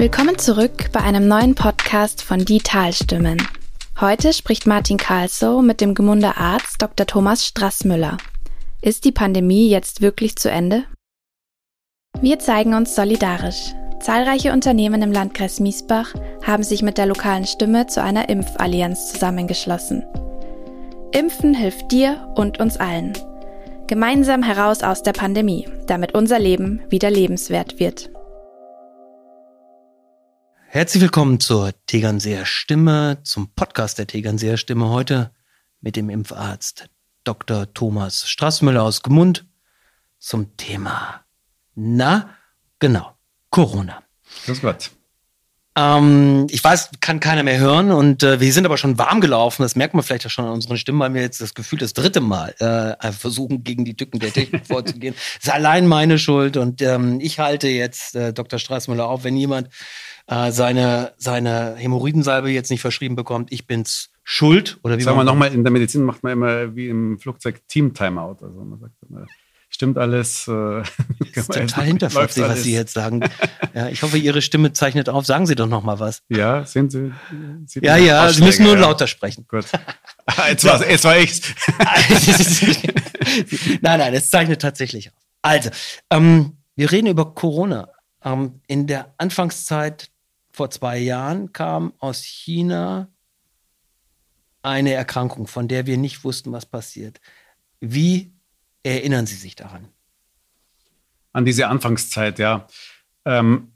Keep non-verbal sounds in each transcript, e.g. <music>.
Willkommen zurück bei einem neuen Podcast von Die Talstimmen. Heute spricht Martin Karlsow mit dem Gemunder Arzt Dr. Thomas Strassmüller. Ist die Pandemie jetzt wirklich zu Ende? Wir zeigen uns solidarisch. Zahlreiche Unternehmen im Landkreis Miesbach haben sich mit der lokalen Stimme zu einer Impfallianz zusammengeschlossen. Impfen hilft dir und uns allen. Gemeinsam heraus aus der Pandemie, damit unser Leben wieder lebenswert wird. Herzlich willkommen zur Tegernseer Stimme, zum Podcast der Tegernseer Stimme heute mit dem Impfarzt Dr. Thomas Straßmüller aus Gmund zum Thema, na, genau, Corona. Das Gott. Ähm, ich weiß, kann keiner mehr hören und äh, wir sind aber schon warm gelaufen. Das merkt man vielleicht auch schon an unseren Stimmen, weil wir jetzt das Gefühl das dritte Mal äh, versuchen, gegen die Tücken der Technik <laughs> vorzugehen. Das ist allein meine Schuld und ähm, ich halte jetzt äh, Dr. Straßmüller auf, wenn jemand äh, seine, seine Hämorrhoidensalbe jetzt nicht verschrieben bekommt, ich bin's schuld. Oder wie Sagen wir nochmal, in der Medizin macht man immer wie im Flugzeug Team-Timeout. Also man sagt immer, stimmt alles. Äh, <laughs> das ist total hinterfältig, was Sie jetzt sagen. Ja, ich hoffe, Ihre Stimme zeichnet auf. Sagen Sie doch noch mal was. Ja, sind Sie? Ja, ja, Sie müssen nur ja. lauter sprechen. Gut. <laughs> jetzt, war, jetzt war ich's. <laughs> nein, nein, es zeichnet tatsächlich auf. Also, ähm, wir reden über Corona. Ähm, in der Anfangszeit vor zwei Jahren kam aus China eine Erkrankung, von der wir nicht wussten, was passiert. Wie erinnern Sie sich daran? An diese Anfangszeit, ja. Ähm,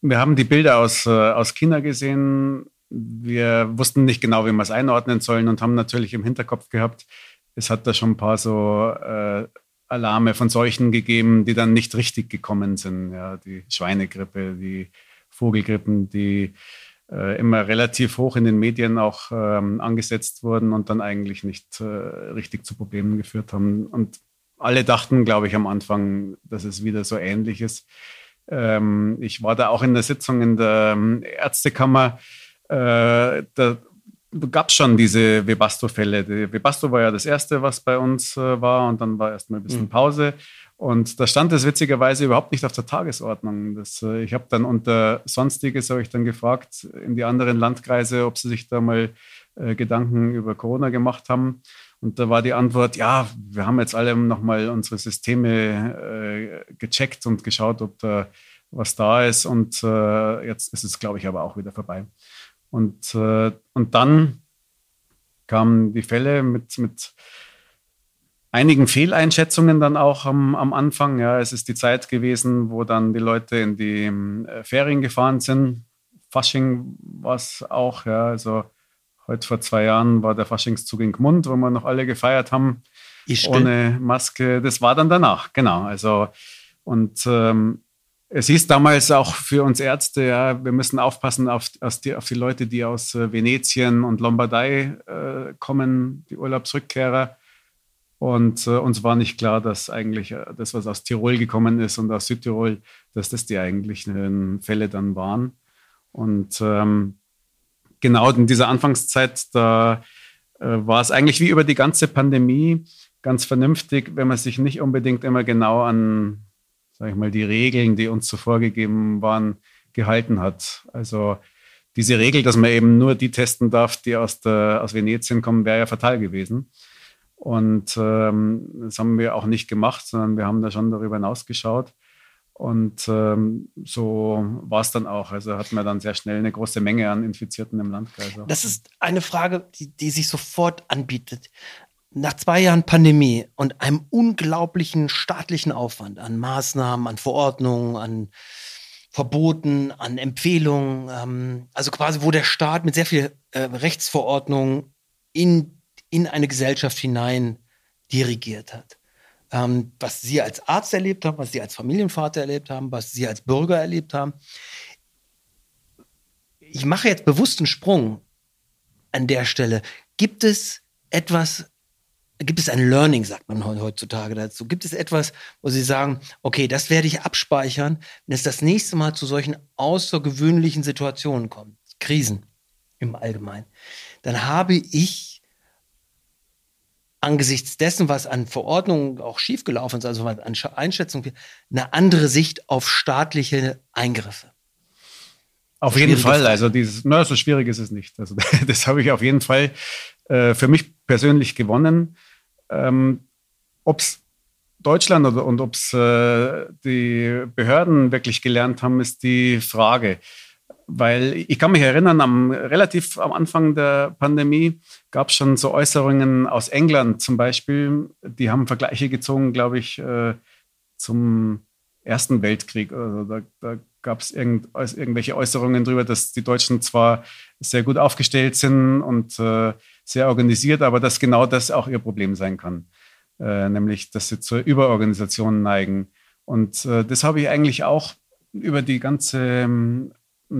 wir haben die Bilder aus, äh, aus China gesehen. Wir wussten nicht genau, wie wir es einordnen sollen und haben natürlich im Hinterkopf gehabt, es hat da schon ein paar so äh, Alarme von Seuchen gegeben, die dann nicht richtig gekommen sind. Ja, die Schweinegrippe, die Vogelgrippen, die äh, immer relativ hoch in den Medien auch ähm, angesetzt wurden und dann eigentlich nicht äh, richtig zu Problemen geführt haben. Und alle dachten, glaube ich, am Anfang, dass es wieder so ähnlich ist. Ähm, ich war da auch in der Sitzung in der ähm, Ärztekammer. Äh, da gab es schon diese Webasto-Fälle. Webasto war ja das erste, was bei uns äh, war, und dann war erstmal ein bisschen mhm. Und da stand es witzigerweise überhaupt nicht auf der Tagesordnung. Das, äh, ich habe dann unter Sonstiges habe ich dann gefragt in die anderen Landkreise, ob sie sich da mal äh, Gedanken über Corona gemacht haben. Und da war die Antwort, ja, wir haben jetzt alle nochmal unsere Systeme äh, gecheckt und geschaut, ob da was da ist. Und äh, jetzt ist es, glaube ich, aber auch wieder vorbei. Und, äh, und dann kamen die Fälle mit, mit einigen Fehleinschätzungen dann auch am, am Anfang. Ja, es ist die Zeit gewesen, wo dann die Leute in die äh, Ferien gefahren sind. Fasching war es auch, ja, also heute vor zwei Jahren war der Faschingszug in Gmund, wo wir noch alle gefeiert haben. ohne Maske. Das war dann danach, genau. Also, und ähm, es hieß damals auch für uns Ärzte, ja, wir müssen aufpassen auf, auf, die, auf die Leute, die aus äh, Venetien und Lombardei äh, kommen, die Urlaubsrückkehrer und äh, uns war nicht klar, dass eigentlich äh, das, was aus Tirol gekommen ist und aus Südtirol, dass das die eigentlichen Fälle dann waren. Und ähm, genau in dieser Anfangszeit, da äh, war es eigentlich wie über die ganze Pandemie ganz vernünftig, wenn man sich nicht unbedingt immer genau an, sag ich mal, die Regeln, die uns zuvor gegeben waren, gehalten hat. Also diese Regel, dass man eben nur die testen darf, die aus, der, aus Venetien kommen, wäre ja fatal gewesen. Und ähm, das haben wir auch nicht gemacht, sondern wir haben da schon darüber hinausgeschaut. Und ähm, so war es dann auch. Also hatten wir dann sehr schnell eine große Menge an Infizierten im Landkreis. Das ist eine Frage, die, die sich sofort anbietet. Nach zwei Jahren Pandemie und einem unglaublichen staatlichen Aufwand an Maßnahmen, an Verordnungen, an Verboten, an Empfehlungen, ähm, also quasi, wo der Staat mit sehr viel äh, Rechtsverordnungen in in eine Gesellschaft hinein dirigiert hat. Ähm, was Sie als Arzt erlebt haben, was Sie als Familienvater erlebt haben, was Sie als Bürger erlebt haben. Ich mache jetzt bewusst einen Sprung an der Stelle. Gibt es etwas, gibt es ein Learning, sagt man heutzutage dazu? Gibt es etwas, wo Sie sagen, okay, das werde ich abspeichern, wenn es das nächste Mal zu solchen außergewöhnlichen Situationen kommt, Krisen im Allgemeinen, dann habe ich angesichts dessen, was an Verordnungen auch schiefgelaufen ist, also an Einschätzung, eine andere Sicht auf staatliche Eingriffe. Auf jeden Fall. Frage. Also dieses, na, so schwierig ist es nicht. Also <laughs> das habe ich auf jeden Fall äh, für mich persönlich gewonnen. Ähm, ob es Deutschland oder, und ob es äh, die Behörden wirklich gelernt haben, ist die Frage. Weil ich kann mich erinnern, am, relativ am Anfang der Pandemie gab es schon so Äußerungen aus England zum Beispiel, die haben Vergleiche gezogen, glaube ich, äh, zum Ersten Weltkrieg. Also da, da gab es irgend, irgendwelche Äußerungen darüber, dass die Deutschen zwar sehr gut aufgestellt sind und äh, sehr organisiert, aber dass genau das auch ihr Problem sein kann. Äh, nämlich, dass sie zur Überorganisation neigen. Und äh, das habe ich eigentlich auch über die ganze ähm,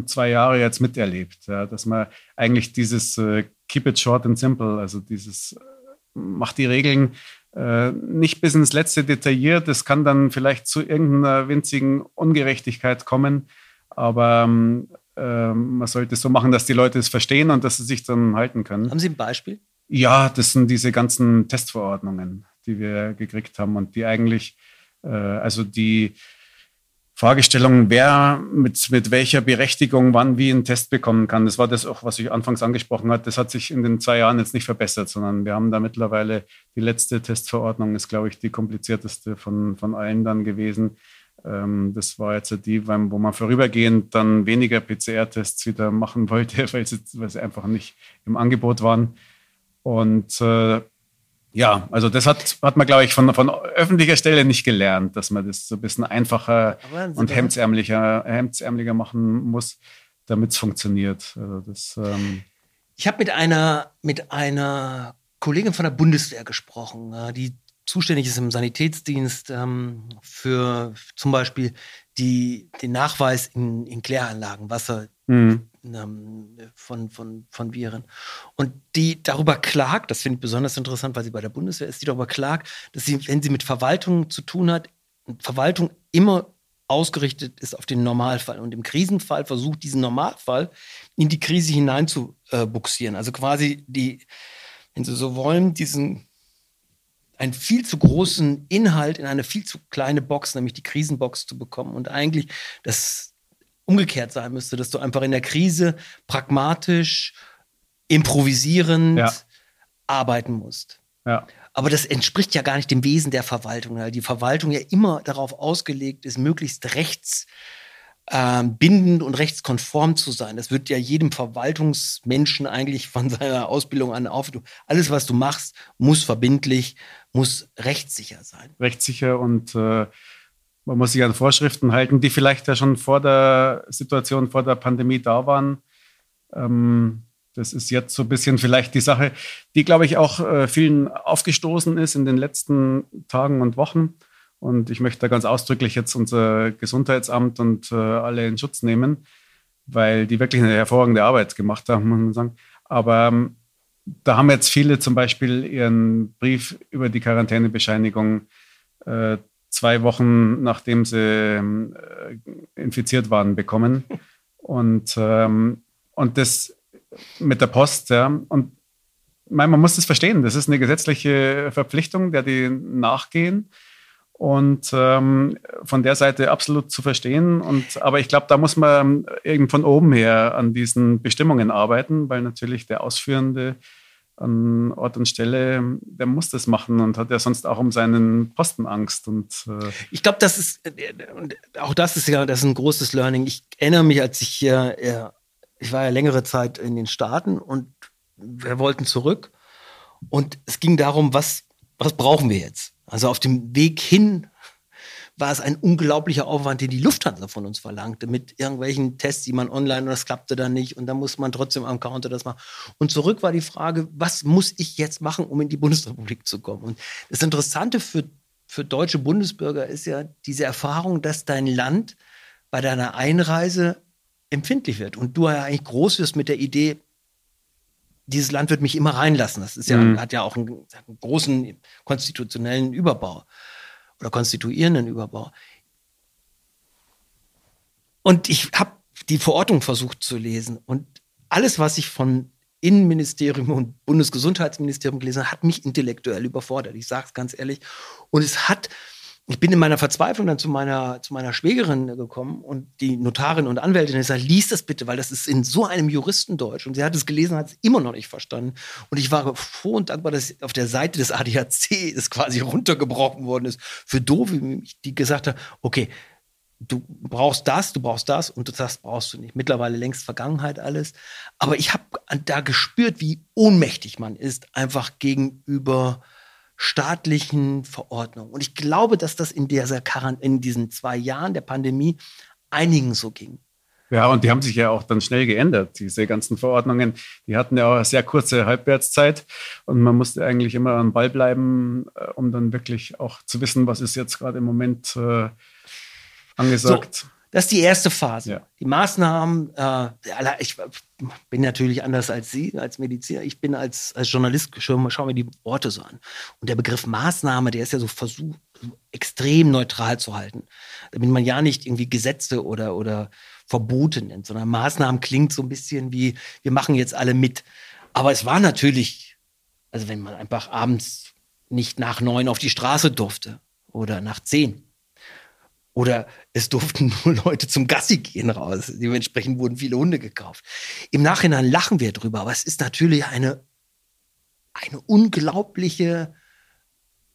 zwei Jahre jetzt miterlebt, ja, dass man eigentlich dieses äh, Keep it short and simple, also dieses äh, macht die Regeln äh, nicht bis ins letzte detailliert. Das kann dann vielleicht zu irgendeiner winzigen Ungerechtigkeit kommen, aber ähm, man sollte es so machen, dass die Leute es verstehen und dass sie sich dann halten können. Haben Sie ein Beispiel? Ja, das sind diese ganzen Testverordnungen, die wir gekriegt haben und die eigentlich, äh, also die Fragestellung, wer mit, mit welcher Berechtigung wann wie einen Test bekommen kann. Das war das auch, was ich anfangs angesprochen habe. Das hat sich in den zwei Jahren jetzt nicht verbessert, sondern wir haben da mittlerweile die letzte Testverordnung ist, glaube ich, die komplizierteste von, von allen dann gewesen. Ähm, das war jetzt die, wo man vorübergehend dann weniger PCR-Tests wieder machen wollte, <laughs> weil sie, weil sie einfach nicht im Angebot waren. Und äh, ja, also das hat, hat man, glaube ich, von, von öffentlicher Stelle nicht gelernt, dass man das so ein bisschen einfacher und hemdsärmlicher, hemdsärmlicher machen muss, damit es funktioniert. Also das, ähm ich habe mit einer, mit einer Kollegin von der Bundeswehr gesprochen, die zuständig ist im Sanitätsdienst ähm, für zum Beispiel die, den Nachweis in, in Kläranlagen, Wasser, mhm. ähm, von, von, von Viren. Und die darüber klagt, das finde ich besonders interessant, weil sie bei der Bundeswehr ist, die darüber klagt, dass sie, wenn sie mit Verwaltung zu tun hat, Verwaltung immer ausgerichtet ist auf den Normalfall und im Krisenfall versucht, diesen Normalfall in die Krise hinein zu äh, buxieren. Also quasi die, wenn Sie so wollen, diesen einen viel zu großen Inhalt in eine viel zu kleine Box, nämlich die Krisenbox zu bekommen und eigentlich das umgekehrt sein müsste, dass du einfach in der Krise pragmatisch, improvisierend ja. arbeiten musst. Ja. Aber das entspricht ja gar nicht dem Wesen der Verwaltung, weil die Verwaltung ja immer darauf ausgelegt ist, möglichst rechts ähm, bindend und rechtskonform zu sein. Das wird ja jedem Verwaltungsmenschen eigentlich von <laughs> seiner Ausbildung an auf. Alles, was du machst, muss verbindlich, muss rechtssicher sein. Rechtssicher und äh, man muss sich an Vorschriften halten, die vielleicht ja schon vor der Situation, vor der Pandemie da waren. Ähm, das ist jetzt so ein bisschen vielleicht die Sache, die, glaube ich, auch äh, vielen aufgestoßen ist in den letzten Tagen und Wochen. Und ich möchte da ganz ausdrücklich jetzt unser Gesundheitsamt und äh, alle in Schutz nehmen, weil die wirklich eine hervorragende Arbeit gemacht haben, muss man sagen. Aber ähm, da haben jetzt viele zum Beispiel ihren Brief über die Quarantänebescheinigung äh, zwei Wochen nachdem sie äh, infiziert waren bekommen. Und, ähm, und das mit der Post, ja. Und man muss das verstehen. Das ist eine gesetzliche Verpflichtung, der die nachgehen. Und ähm, von der Seite absolut zu verstehen. Und, aber ich glaube, da muss man eben von oben her an diesen Bestimmungen arbeiten, weil natürlich der Ausführende an Ort und Stelle, der muss das machen und hat ja sonst auch um seinen Posten Angst. Und, äh ich glaube, das ist, äh, auch das ist ja das ist ein großes Learning. Ich erinnere mich, als ich hier, äh, ich war ja längere Zeit in den Staaten und wir wollten zurück. Und es ging darum, was, was brauchen wir jetzt? Also auf dem Weg hin war es ein unglaublicher Aufwand, den die Lufthansa von uns verlangte, mit irgendwelchen Tests, die man online, und das klappte dann nicht, und dann muss man trotzdem am Counter das machen. Und zurück war die Frage, was muss ich jetzt machen, um in die Bundesrepublik zu kommen? Und das Interessante für, für deutsche Bundesbürger ist ja diese Erfahrung, dass dein Land bei deiner Einreise empfindlich wird und du ja eigentlich groß wirst mit der Idee, dieses Land wird mich immer reinlassen. Das ist ja, mhm. hat ja auch einen, einen, großen konstitutionellen Überbau oder konstituierenden Überbau. Und ich habe die Verordnung versucht zu lesen und alles, was ich von Innenministerium und Bundesgesundheitsministerium gelesen habe, hat mich intellektuell überfordert. Ich sage es ganz ehrlich. Und es hat ich bin in meiner Verzweiflung dann zu meiner, zu meiner Schwägerin gekommen und die Notarin und Anwältin hat gesagt, lies das bitte, weil das ist in so einem Juristendeutsch. Und sie hat es gelesen, hat es immer noch nicht verstanden. Und ich war froh und dankbar, dass auf der Seite des ADAC <laughs> es quasi runtergebrochen worden ist für doof, die gesagt hat, okay, du brauchst das, du brauchst das und das brauchst du nicht. Mittlerweile längst Vergangenheit alles. Aber ich habe da gespürt, wie ohnmächtig man ist, einfach gegenüber staatlichen Verordnungen. Und ich glaube, dass das in, dieser Quarant in diesen zwei Jahren der Pandemie einigen so ging. Ja, und die haben sich ja auch dann schnell geändert, diese ganzen Verordnungen. Die hatten ja auch eine sehr kurze Halbwertszeit und man musste eigentlich immer am Ball bleiben, äh, um dann wirklich auch zu wissen, was ist jetzt gerade im Moment äh, angesagt. So, das ist die erste Phase. Ja. Die Maßnahmen, äh, ich bin natürlich anders als Sie, als Mediziner. Ich bin als, als Journalist, schau, schau mir die Worte so an. Und der Begriff Maßnahme, der ist ja so versucht, extrem neutral zu halten. Damit man ja nicht irgendwie Gesetze oder, oder Verbote nennt, sondern Maßnahmen klingt so ein bisschen wie, wir machen jetzt alle mit. Aber es war natürlich, also wenn man einfach abends nicht nach neun auf die Straße durfte oder nach zehn, oder es durften <laughs> nur Leute zum Gassi gehen raus. Dementsprechend wurden viele Hunde gekauft. Im Nachhinein lachen wir drüber, aber es ist natürlich eine, eine unglaubliche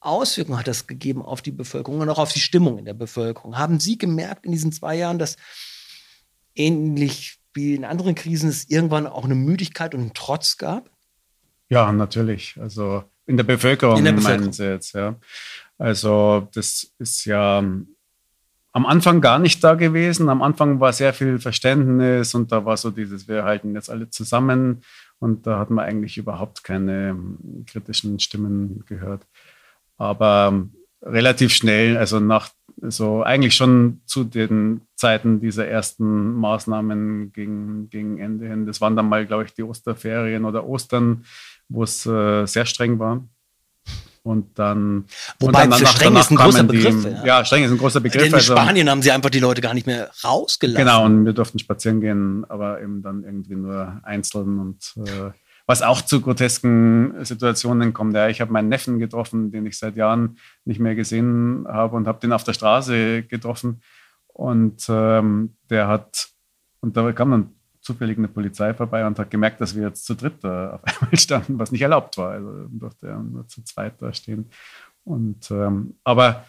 Auswirkung hat das gegeben auf die Bevölkerung und auch auf die Stimmung in der Bevölkerung. Haben Sie gemerkt in diesen zwei Jahren, dass ähnlich wie in anderen Krisen es irgendwann auch eine Müdigkeit und einen Trotz gab? Ja, natürlich. Also in der Bevölkerung, in der Bevölkerung. meinen Sie jetzt, ja. Also das ist ja am Anfang gar nicht da gewesen. Am Anfang war sehr viel Verständnis und da war so dieses, wir halten jetzt alle zusammen und da hat man eigentlich überhaupt keine ähm, kritischen Stimmen gehört. Aber ähm, relativ schnell, also nach so eigentlich schon zu den Zeiten dieser ersten Maßnahmen gegen, gegen Ende hin. Das waren dann mal, glaube ich, die Osterferien oder Ostern, wo es äh, sehr streng war. Und dann. Wobei und dann, danach, streng ist ein großer Begriff. Die, ja. ja. streng ist ein großer Begriff. Denn in also, Spanien haben sie einfach die Leute gar nicht mehr rausgelassen. Genau, und wir durften spazieren gehen, aber eben dann irgendwie nur einzeln und. Äh, was auch zu grotesken Situationen kommt. Ja, ich habe meinen Neffen getroffen, den ich seit Jahren nicht mehr gesehen habe und habe den auf der Straße getroffen. Und ähm, der hat, und da kam dann zufällig eine Polizei vorbei und hat gemerkt, dass wir jetzt zu dritt da auf <laughs> einmal standen, was nicht erlaubt war. Also durfte er nur zu zweit da stehen. Und, ähm, aber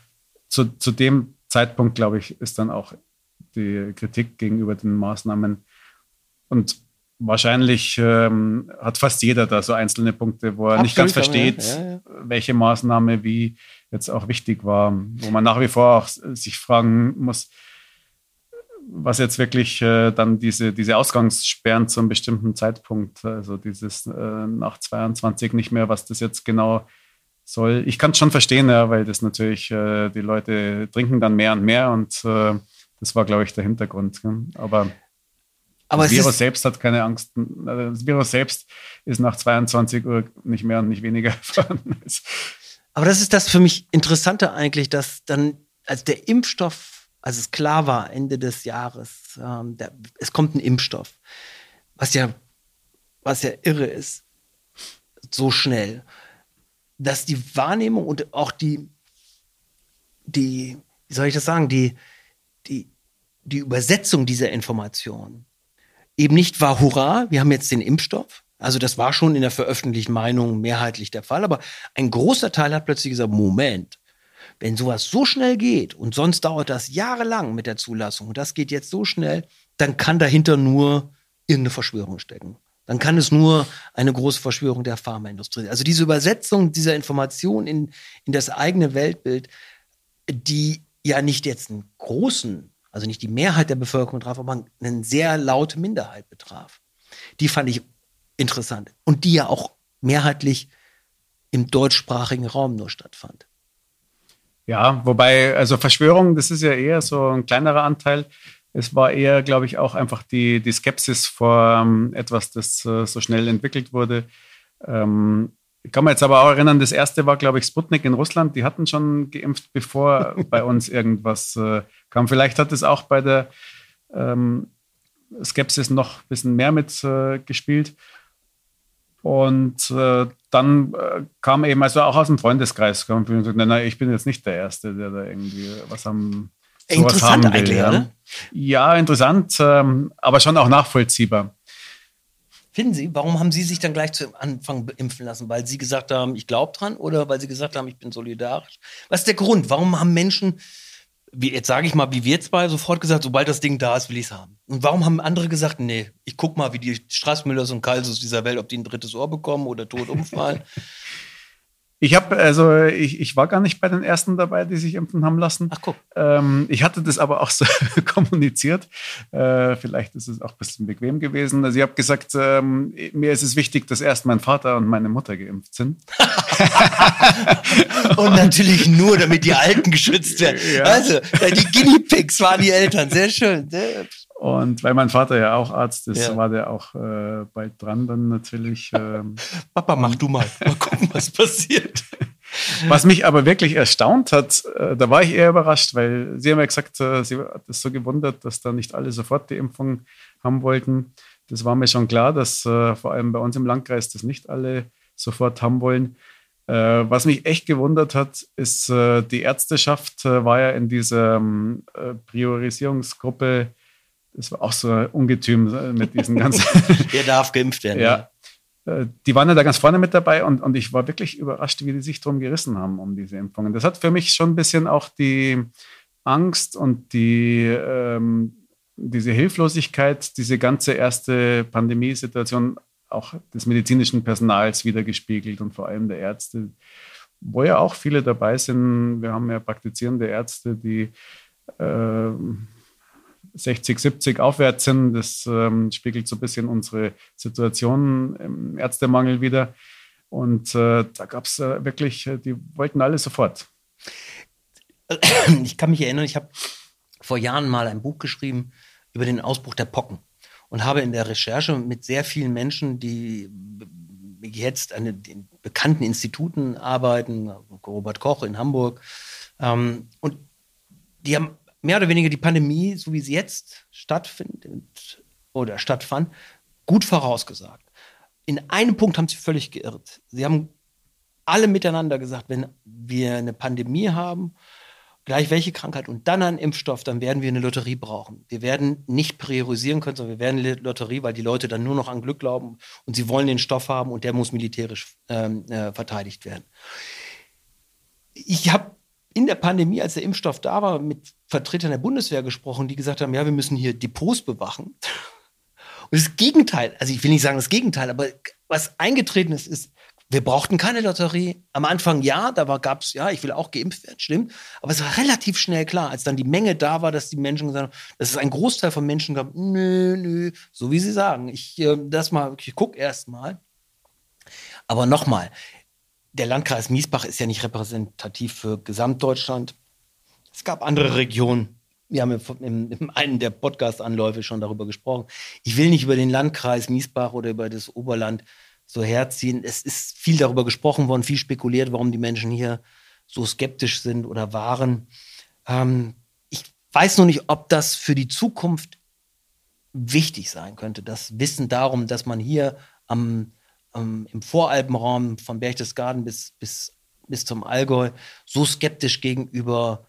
zu, zu dem Zeitpunkt, glaube ich, ist dann auch die Kritik gegenüber den Maßnahmen und wahrscheinlich ähm, hat fast jeder da so einzelne Punkte, wo er Absolut, nicht ganz versteht, ja, ja. welche Maßnahme wie jetzt auch wichtig war, wo man nach wie vor auch sich fragen muss, was jetzt wirklich äh, dann diese, diese Ausgangssperren zu einem bestimmten Zeitpunkt, also dieses äh, nach 22 nicht mehr, was das jetzt genau soll. Ich kann es schon verstehen, ja, weil das natürlich, äh, die Leute trinken dann mehr und mehr und äh, das war, glaube ich, der Hintergrund. Ja. Aber, Aber das Virus selbst hat keine Angst. Äh, das Virus selbst ist nach 22 Uhr nicht mehr und nicht weniger <laughs> vorhanden. Aber das ist das für mich Interessante eigentlich, dass dann, als der Impfstoff als es klar war, Ende des Jahres, ähm, der, es kommt ein Impfstoff, was ja, was ja irre ist, so schnell, dass die Wahrnehmung und auch die, die, wie soll ich das sagen, die, die, die Übersetzung dieser Information eben nicht war, hurra, wir haben jetzt den Impfstoff. Also das war schon in der veröffentlichten Meinung mehrheitlich der Fall, aber ein großer Teil hat plötzlich gesagt, Moment, wenn sowas so schnell geht und sonst dauert das jahrelang mit der Zulassung und das geht jetzt so schnell, dann kann dahinter nur irgendeine Verschwörung stecken. Dann kann es nur eine große Verschwörung der Pharmaindustrie. Also diese Übersetzung dieser Information in, in das eigene Weltbild, die ja nicht jetzt einen großen, also nicht die Mehrheit der Bevölkerung traf, aber eine sehr laute Minderheit betraf. Die fand ich interessant. Und die ja auch mehrheitlich im deutschsprachigen Raum nur stattfand. Ja, wobei, also Verschwörung, das ist ja eher so ein kleinerer Anteil. Es war eher, glaube ich, auch einfach die, die Skepsis vor ähm, etwas, das äh, so schnell entwickelt wurde. Ähm, ich kann mich jetzt aber auch erinnern, das erste war, glaube ich, Sputnik in Russland. Die hatten schon geimpft, bevor <laughs> bei uns irgendwas äh, kam. Vielleicht hat es auch bei der ähm, Skepsis noch ein bisschen mehr mitgespielt. Äh, Und äh, dann äh, kam eben, also auch aus dem Freundeskreis, kam und gesagt, nein, nein, ich bin jetzt nicht der Erste, der da irgendwie was am Interessant haben will, eigentlich, ja. oder? Ja, interessant, ähm, aber schon auch nachvollziehbar. Finden Sie, warum haben Sie sich dann gleich zu Anfang impfen lassen? Weil Sie gesagt haben, ich glaube dran oder weil Sie gesagt haben, ich bin solidarisch? Was ist der Grund? Warum haben Menschen, wie, jetzt sage ich mal, wie wir zwei, sofort gesagt, sobald das Ding da ist, will ich es haben? Und warum haben andere gesagt, nee, ich guck mal, wie die Straßmüllers und Kalsus dieser Welt, ob die ein drittes Ohr bekommen oder tot umfallen? <laughs> Ich habe, also ich, ich war gar nicht bei den ersten dabei, die sich impfen haben lassen. Ach guck. Ähm, ich hatte das aber auch so <laughs> kommuniziert. Äh, vielleicht ist es auch ein bisschen bequem gewesen. Also ich habe gesagt, ähm, mir ist es wichtig, dass erst mein Vater und meine Mutter geimpft sind. <laughs> und natürlich nur, damit die Alten geschützt werden. Ja. Also, die Guinea Pigs waren die Eltern. Sehr schön. Sehr und weil mein Vater ja auch Arzt ist, ja. war der auch äh, bald dran dann natürlich. <laughs> Ähm, Papa, mach du mal. Mal gucken, was <laughs> passiert. Was mich aber wirklich erstaunt hat, äh, da war ich eher überrascht, weil Sie haben ja gesagt, äh, Sie hat es so gewundert, dass da nicht alle sofort die Impfung haben wollten. Das war mir schon klar, dass äh, vor allem bei uns im Landkreis das nicht alle sofort haben wollen. Äh, was mich echt gewundert hat, ist, äh, die Ärzteschaft war ja in dieser ähm, Priorisierungsgruppe das war auch so ein Ungetüm äh, mit diesen ganzen. <laughs> Wer darf geimpft werden? Ja. Äh, die waren ja da ganz vorne mit dabei und, und ich war wirklich überrascht, wie die sich drum gerissen haben, um diese Impfungen. Das hat für mich schon ein bisschen auch die Angst und die, ähm, diese Hilflosigkeit, diese ganze erste Pandemiesituation auch des medizinischen Personals wiedergespiegelt und vor allem der Ärzte, wo ja auch viele dabei sind. Wir haben ja praktizierende Ärzte, die äh, 60, 70 aufwärts sind. Das ähm, spiegelt so ein bisschen unsere Situation im Ärztemangel wieder. Und äh, da gab es äh, wirklich, äh, die wollten alle sofort. Ich kann mich erinnern, ich habe vor Jahren mal ein Buch geschrieben über den Ausbruch der Pocken und habe in der Recherche mit sehr vielen Menschen, die jetzt an den bekannten Instituten arbeiten, Robert Koch in Hamburg, ähm, und die haben mehr oder weniger die Pandemie, so wie sie jetzt stattfindet oder stattfand, gut vorausgesagt. In einem Punkt haben sie völlig geirrt. Sie haben alle miteinander gesagt, wenn wir eine Pandemie haben, gleich welche Krankheit und dann einen Impfstoff, dann werden wir eine Lotterie brauchen. Wir werden nicht priorisieren können, sondern wir werden eine Lotterie, weil die Leute dann nur noch an Glück glauben und sie wollen den Stoff haben und der muss militärisch ähm, äh, verteidigt werden. Ich habe in der Pandemie, als der Impfstoff da war, mit Vertretern der Bundeswehr gesprochen, die gesagt haben, ja, wir müssen hier Depots bewachen. Und das Gegenteil, also ich will nicht sagen das Gegenteil, aber was eingetreten ist, ist, wir brauchten keine Lotterie. Am Anfang ja, da gab es, ja, ich will auch geimpft werden, stimmt. Aber es war relativ schnell klar, als dann die Menge da war, dass die Menschen gesagt haben, dass es ein Großteil von Menschen gab, nö, nö, so wie sie sagen. Ich, äh, das mal, ich guck erst mal. Aber nochmal, der Landkreis Miesbach ist ja nicht repräsentativ für Gesamtdeutschland. Es gab andere Regionen. Wir haben in, in einem der Podcast-Anläufe schon darüber gesprochen. Ich will nicht über den Landkreis Miesbach oder über das Oberland so herziehen. Es ist viel darüber gesprochen worden, viel spekuliert, warum die Menschen hier so skeptisch sind oder waren. Ähm, ich weiß noch nicht, ob das für die Zukunft wichtig sein könnte. Das Wissen darum, dass man hier am ähm, im Voralpenraum von Berchtesgaden bis, bis, bis zum Allgäu so skeptisch gegenüber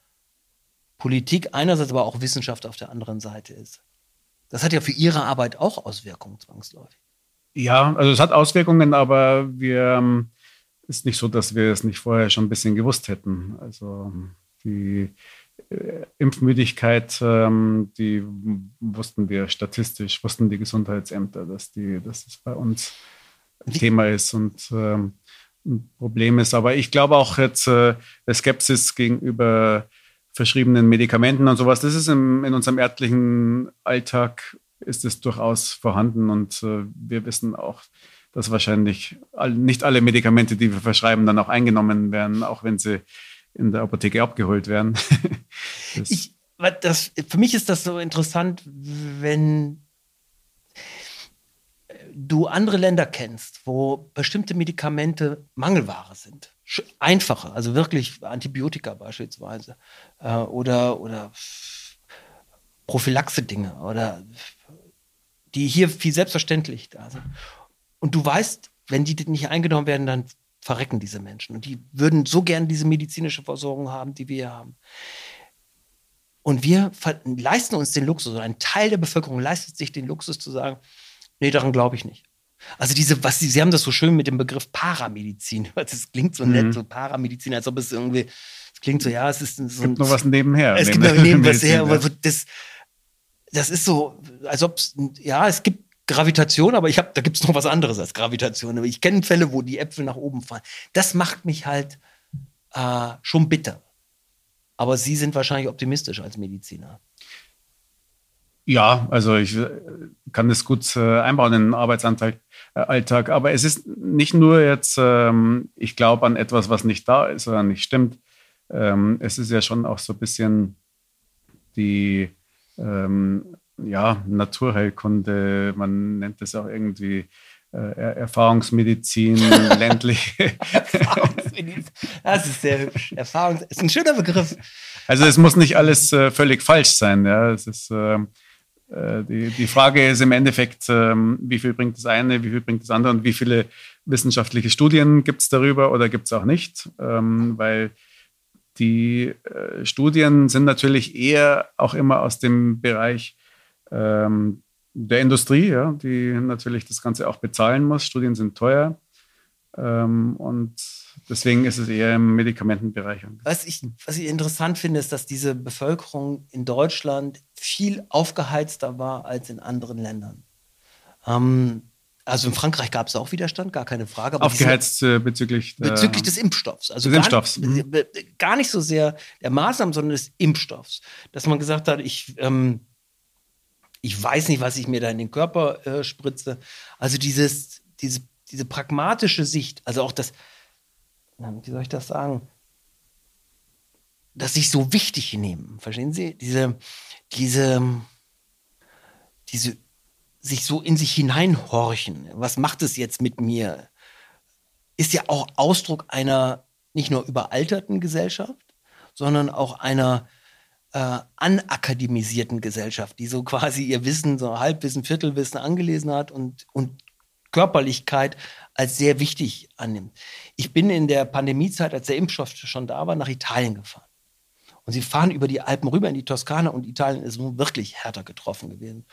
Politik einerseits, aber auch Wissenschaft auf der anderen Seite ist. Das hat ja für Ihre Arbeit auch Auswirkungen zwangsläufig. Ja, also es hat Auswirkungen, aber wir ähm, ist nicht so, dass wir es nicht vorher schon ein bisschen gewusst hätten. Also die äh, Impfmüdigkeit, ähm, die wussten wir statistisch, wussten die Gesundheitsämter, dass die, dass es bei uns Thema ist und ähm, ein Problem ist. Aber ich glaube auch jetzt äh, der Skepsis gegenüber verschriebenen Medikamenten und sowas, das ist im, in unserem ärztlichen Alltag ist es durchaus vorhanden und äh, wir wissen auch, dass wahrscheinlich all, nicht alle Medikamente, die wir verschreiben, dann auch eingenommen werden, auch wenn sie in der Apotheke abgeholt werden. <laughs> das, ich, das, für mich ist das so interessant, wenn du andere Länder kennst, wo bestimmte Medikamente Mangelware sind, einfache, also wirklich Antibiotika beispielsweise äh, oder, oder Prophylaxe-Dinge oder die hier viel selbstverständlich da sind. Und du weißt, wenn die nicht eingenommen werden, dann verrecken diese Menschen. Und die würden so gern diese medizinische Versorgung haben, die wir hier haben. Und wir leisten uns den Luxus, oder ein Teil der Bevölkerung leistet sich den Luxus zu sagen, nee, daran glaube ich nicht. Also diese, was Sie, Sie haben das so schön mit dem Begriff Paramedizin. <laughs> Das klingt so nett, mhm. so Paramedizin, als ob es irgendwie, es klingt so, ja, es ist so es gibt noch was nebenher. Es gibt noch neben was her, aber das, das ist so, als ob es, ja, es gibt Gravitation, aber ich habe, da gibt es noch was anderes als Gravitation. Ich kenne Fälle, wo die Äpfel nach oben fallen. Das macht mich halt äh, schon bitter. Aber Sie sind wahrscheinlich optimistisch als Mediziner. Ja, also ich äh, kann das gut äh, einbauen in den Arbeitsalltag. Äh, aber es ist nicht nur jetzt, ähm, ich glaube an etwas, was nicht da ist oder nicht stimmt. Ähm, es ist ja schon auch so ein bisschen die ähm, ja, Naturheilkunde, man nennt das auch irgendwie äh, Erfahrungsmedizin, <laughs> ländliche. Erfahrungsmedizin. Das ist sehr hübsch. Erfahrungs ist ein schöner Begriff. Also es muss nicht alles äh, völlig falsch sein. Ja, es ist äh die, die Frage ist im Endeffekt, ähm, wie viel bringt das eine, wie viel bringt das andere und wie viele wissenschaftliche Studien gibt es darüber oder gibt es auch nicht, ähm, weil die äh, Studien sind natürlich eher auch immer aus dem Bereich ähm, der Industrie, die natürlich das Ganze auch bezahlen muss. Studien sind teuer. Und deswegen ist es eher im Medikamentenbereich. Was ich, was ich interessant finde, ist, dass diese Bevölkerung in Deutschland viel aufgeheizter war als in anderen Ländern. Ähm, also in Frankreich gab es auch Widerstand, gar keine Frage. Aufgeheizt diese, äh, bezüglich, bezüglich des Impfstoffs. Also des gar, Impfstoffs. Mhm. gar nicht so sehr der Maßnahmen, sondern des Impfstoffs. Dass man gesagt hat, ich ähm, ich weiß nicht, was ich mir da in den Körper äh, spritze. Also dieses, diese, diese pragmatische Sicht, also auch das, wie soll ich das sagen, das sich so wichtig nehmen, verstehen Sie? Diese, diese, diese, sich so in sich hineinhorchen, was macht es jetzt mit mir, ist ja auch Ausdruck einer nicht nur überalterten Gesellschaft, sondern auch einer äh, anakademisierten Gesellschaft, die so quasi ihr Wissen, so Halbwissen, Viertelwissen angelesen hat und, und Körperlichkeit als sehr wichtig annimmt. Ich bin in der Pandemiezeit, als der Impfstoff schon da war, nach Italien gefahren. Und sie fahren über die Alpen rüber in die Toskana und Italien ist nun wirklich härter getroffen gewesen.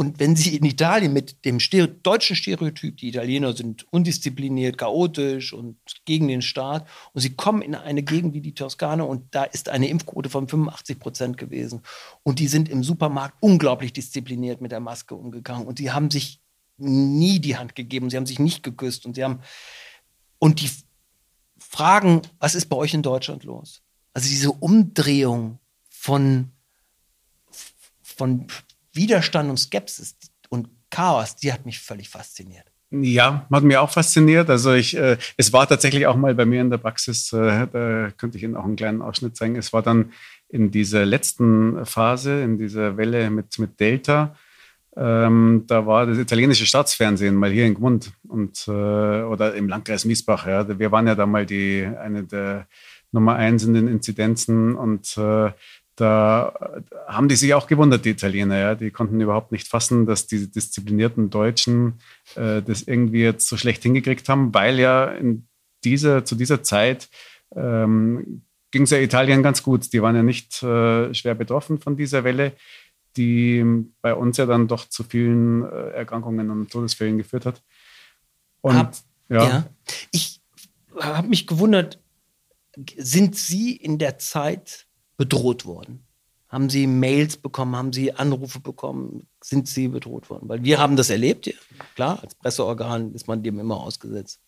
Und wenn Sie in Italien mit dem Stereo deutschen Stereotyp, die Italiener sind undiszipliniert, chaotisch und gegen den Staat, und Sie kommen in eine Gegend wie die Toskana und da ist eine Impfquote von 85 Prozent gewesen. Und die sind im Supermarkt unglaublich diszipliniert mit der Maske umgegangen und die haben sich nie die Hand gegeben, sie haben sich nicht geküsst und sie haben und die fragen, was ist bei euch in Deutschland los? Also diese Umdrehung von von Widerstand und Skepsis und Chaos, die hat mich völlig fasziniert. Ja, hat mich auch fasziniert. Also ich, äh, es war tatsächlich auch mal bei mir in der Praxis, äh, da könnte ich Ihnen auch einen kleinen Ausschnitt zeigen. Es war dann in dieser letzten Phase, in dieser Welle mit, mit Delta, ähm, da war das italienische Staatsfernsehen mal hier in Gmund und, äh, oder im Landkreis Miesbach. Ja. Wir waren ja da mal die, eine der Nummer eins in den Inzidenzen und äh, da haben die sich auch gewundert, die Italiener. Ja? Die konnten überhaupt nicht fassen, dass die disziplinierten Deutschen äh, das irgendwie jetzt so schlecht hingekriegt haben, weil ja in dieser, zu dieser Zeit ähm, ging es ja Italien ganz gut. Die waren ja nicht äh, schwer betroffen von dieser Welle, die bei uns ja dann doch zu vielen äh, Erkrankungen und Todesfällen geführt hat. Und Hab, ja. ja. Ich habe mich gewundert, sind Sie in der Zeit bedroht worden? Haben Sie Mails bekommen? Haben Sie Anrufe bekommen? Sind Sie bedroht worden? Weil wir haben das erlebt, ja. klar, als Presseorgan ist man dem immer ausgesetzt.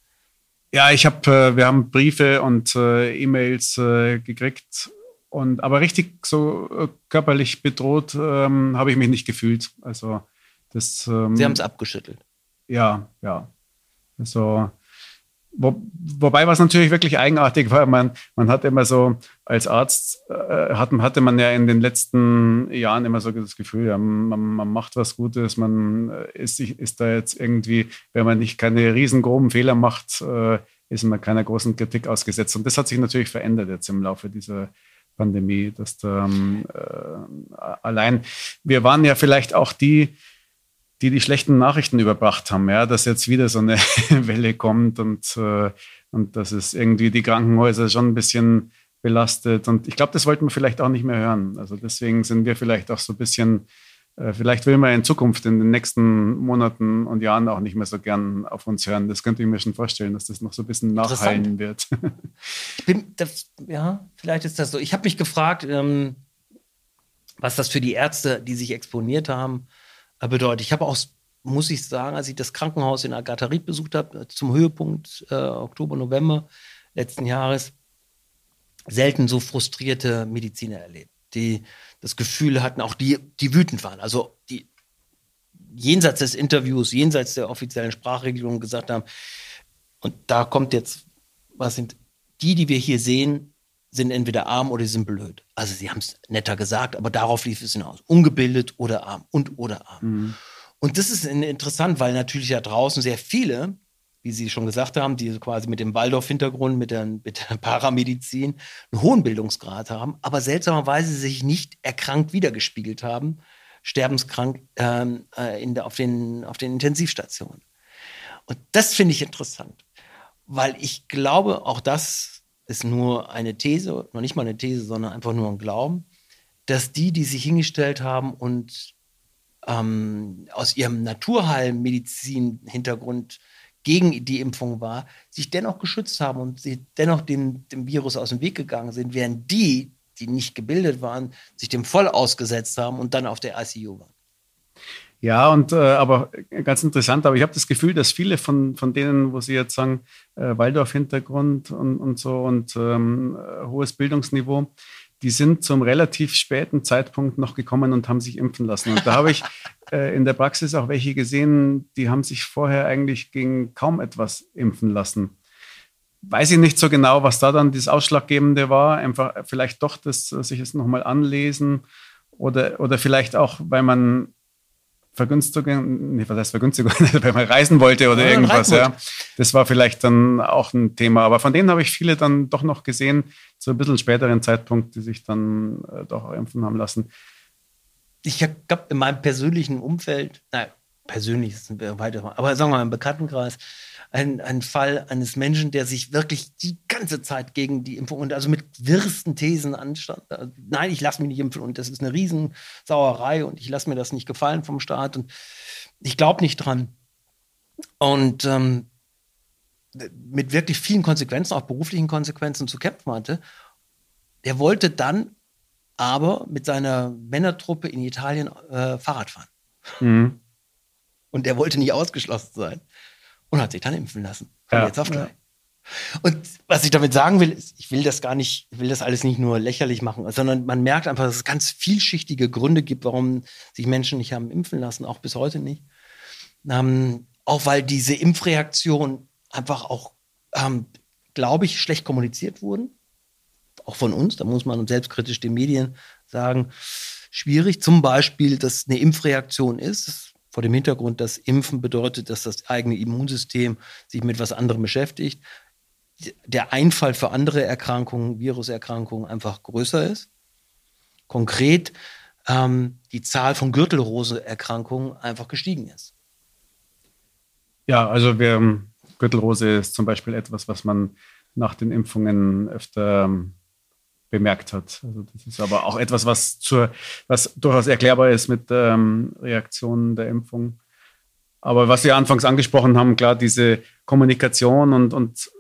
Ja, ich habe, äh, wir haben Briefe und äh, E-Mails gekriegt und aber richtig so äh, körperlich bedroht ähm, habe ich mich nicht gefühlt. Also das. Ähm, Sie haben es abgeschüttelt. Ja, ja. Also wo, wobei was natürlich wirklich eigenartig war, man, man hat immer so, als Arzt äh, hat, hatte man ja in den letzten Jahren immer so das Gefühl, ja, man, man macht was Gutes, man äh, ist, ist da jetzt irgendwie, wenn man nicht keine riesengroben Fehler macht, äh, ist man keiner großen Kritik ausgesetzt. Und das hat sich natürlich verändert jetzt im Laufe dieser Pandemie, dass da ähm, äh, allein, wir waren ja vielleicht auch die, die die schlechten Nachrichten überbracht haben, ja, dass jetzt wieder so eine <laughs> Welle kommt und, äh, und dass es irgendwie die Krankenhäuser schon ein bisschen belastet. Und ich glaube, das wollten wir vielleicht auch nicht mehr hören. Also deswegen sind wir vielleicht auch so ein bisschen, vielleicht will man in Zukunft, in den nächsten Monaten und Jahren auch nicht mehr so gern auf uns hören. Das könnte ich mir schon vorstellen, dass das noch so ein bisschen nachhallen wird. <laughs> ich bin, das, ja, vielleicht ist das so. Ich habe mich gefragt, ähm, was das für die Ärzte, die sich exponiert haben, äh, bedeutet. Ich habe auch, muss ich sagen, als ich das Krankenhaus in Agatharit besucht habe, zum Höhepunkt äh, Oktober, November letzten Jahres, selten so frustrierte Mediziner erlebt, die das Gefühl hatten, auch die, die wütend waren. Also die jenseits des Interviews, jenseits der offiziellen Sprachregelung gesagt haben, und da kommt jetzt, was sind die, die wir hier sehen, sind entweder arm oder sie sind blöd. Also sie haben es netter gesagt, aber darauf lief es hinaus. Ungebildet oder arm und oder arm. Mhm. Und das ist interessant, weil natürlich da draußen sehr viele, wie Sie schon gesagt haben, die quasi mit dem Waldorf-Hintergrund, mit der, mit der <laughs> Paramedizin einen hohen Bildungsgrad haben, aber seltsamerweise sich nicht erkrankt wiedergespiegelt haben, sterbenskrank ähm, äh, in der, auf, den, auf den Intensivstationen. Und das finde ich interessant, weil ich glaube, auch das ist nur eine These, noch nicht mal eine These, sondern einfach nur ein Glauben, dass die, die sich hingestellt haben und ähm, aus ihrem Naturheilmedizin-Hintergrund gegen die Impfung war, sich dennoch geschützt haben und sie dennoch dem, dem Virus aus dem Weg gegangen sind, während die, die nicht gebildet waren, sich dem voll ausgesetzt haben und dann auf der ICU waren. Ja, und äh, aber ganz interessant, aber ich habe das Gefühl, dass viele von, von denen, wo Sie jetzt sagen, äh, Waldorf-Hintergrund und, und so und ähm, äh, hohes Bildungsniveau, die sind zum relativ späten Zeitpunkt noch gekommen und haben sich impfen lassen. Und da habe ich <laughs> äh, in der Praxis auch welche gesehen, die haben sich vorher eigentlich gegen kaum etwas impfen lassen. Weiß ich nicht so genau, was da dann das Ausschlaggebende war. Einfach vielleicht doch das äh, sich es nochmal anlesen oder, oder vielleicht auch, weil man Vergünstigung, nee, was heißt Vergünstigung, <laughs> wenn man reisen wollte oder ja, irgendwas, ja. Das war vielleicht dann auch ein Thema. Aber von denen habe ich viele dann doch noch gesehen, zu ein bisschen späteren Zeitpunkt, die sich dann äh, doch impfen haben lassen. Ich habe in meinem persönlichen Umfeld, nein, persönlich ist ein weiter, aber sagen wir mal im Bekanntenkreis, ein, ein Fall eines Menschen, der sich wirklich die ganze Zeit gegen die Impfung und also mit wirsten Thesen anstand. Also, nein, ich lasse mich nicht impfen und das ist eine Riesensauerei und ich lasse mir das nicht gefallen vom Staat und ich glaube nicht dran. Und ähm, mit wirklich vielen Konsequenzen, auch beruflichen Konsequenzen zu kämpfen hatte. Der wollte dann aber mit seiner Männertruppe in Italien äh, Fahrrad fahren. Mhm. Und der wollte nicht ausgeschlossen sein und hat sich dann impfen lassen. Ja. jetzt auf gleich. Und was ich damit sagen will, ist, ich will das gar nicht, ich will das alles nicht nur lächerlich machen, sondern man merkt einfach, dass es ganz vielschichtige Gründe gibt, warum sich Menschen nicht haben impfen lassen, auch bis heute nicht. Ähm, auch weil diese Impfreaktionen einfach auch, ähm, glaube ich, schlecht kommuniziert wurden. Auch von uns, da muss man selbstkritisch den Medien sagen, schwierig. Zum Beispiel, dass eine Impfreaktion ist. Das vor dem Hintergrund, dass Impfen bedeutet, dass das eigene Immunsystem sich mit was anderem beschäftigt, der Einfall für andere Erkrankungen, Viruserkrankungen einfach größer ist. Konkret ähm, die Zahl von Gürtelrose-Erkrankungen einfach gestiegen ist. Ja, also wir, Gürtelrose ist zum Beispiel etwas, was man nach den Impfungen öfter ähm, bemerkt hat. Also das ist aber auch etwas, was, zur, was durchaus erklärbar ist mit ähm, Reaktionen der Impfung. Aber was Sie anfangs angesprochen haben, klar, diese Kommunikation und, und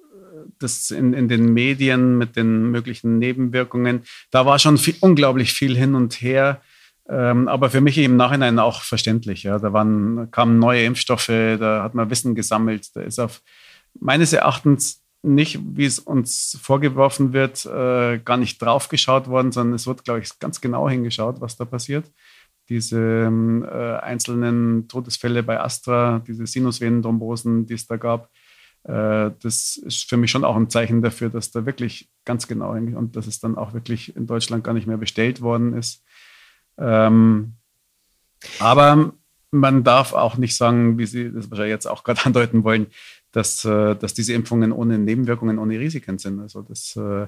das in, in den Medien mit den möglichen Nebenwirkungen, da war schon viel, unglaublich viel hin und her. Ähm, aber für mich im Nachhinein auch verständlich. Ja. Da waren, kamen neue Impfstoffe, da hat man Wissen gesammelt. Da ist auf meines Erachtens nicht, wie es uns vorgeworfen wird, äh, gar nicht draufgeschaut worden, sondern es wird, glaube ich, ganz genau hingeschaut, was da passiert. Diese ähm, äh, einzelnen Todesfälle bei Astra, diese Sinusvenenthrombosen, die es da gab, äh, das ist für mich schon auch ein Zeichen dafür, dass da wirklich ganz genau hingeschaut und dass es dann auch wirklich in Deutschland gar nicht mehr bestellt worden ist. Ähm, aber man darf auch nicht sagen, wie Sie das wahrscheinlich jetzt auch gerade <laughs> andeuten wollen, dass, äh, dass diese Impfungen ohne Nebenwirkungen, ohne Risiken sind. Also das, äh,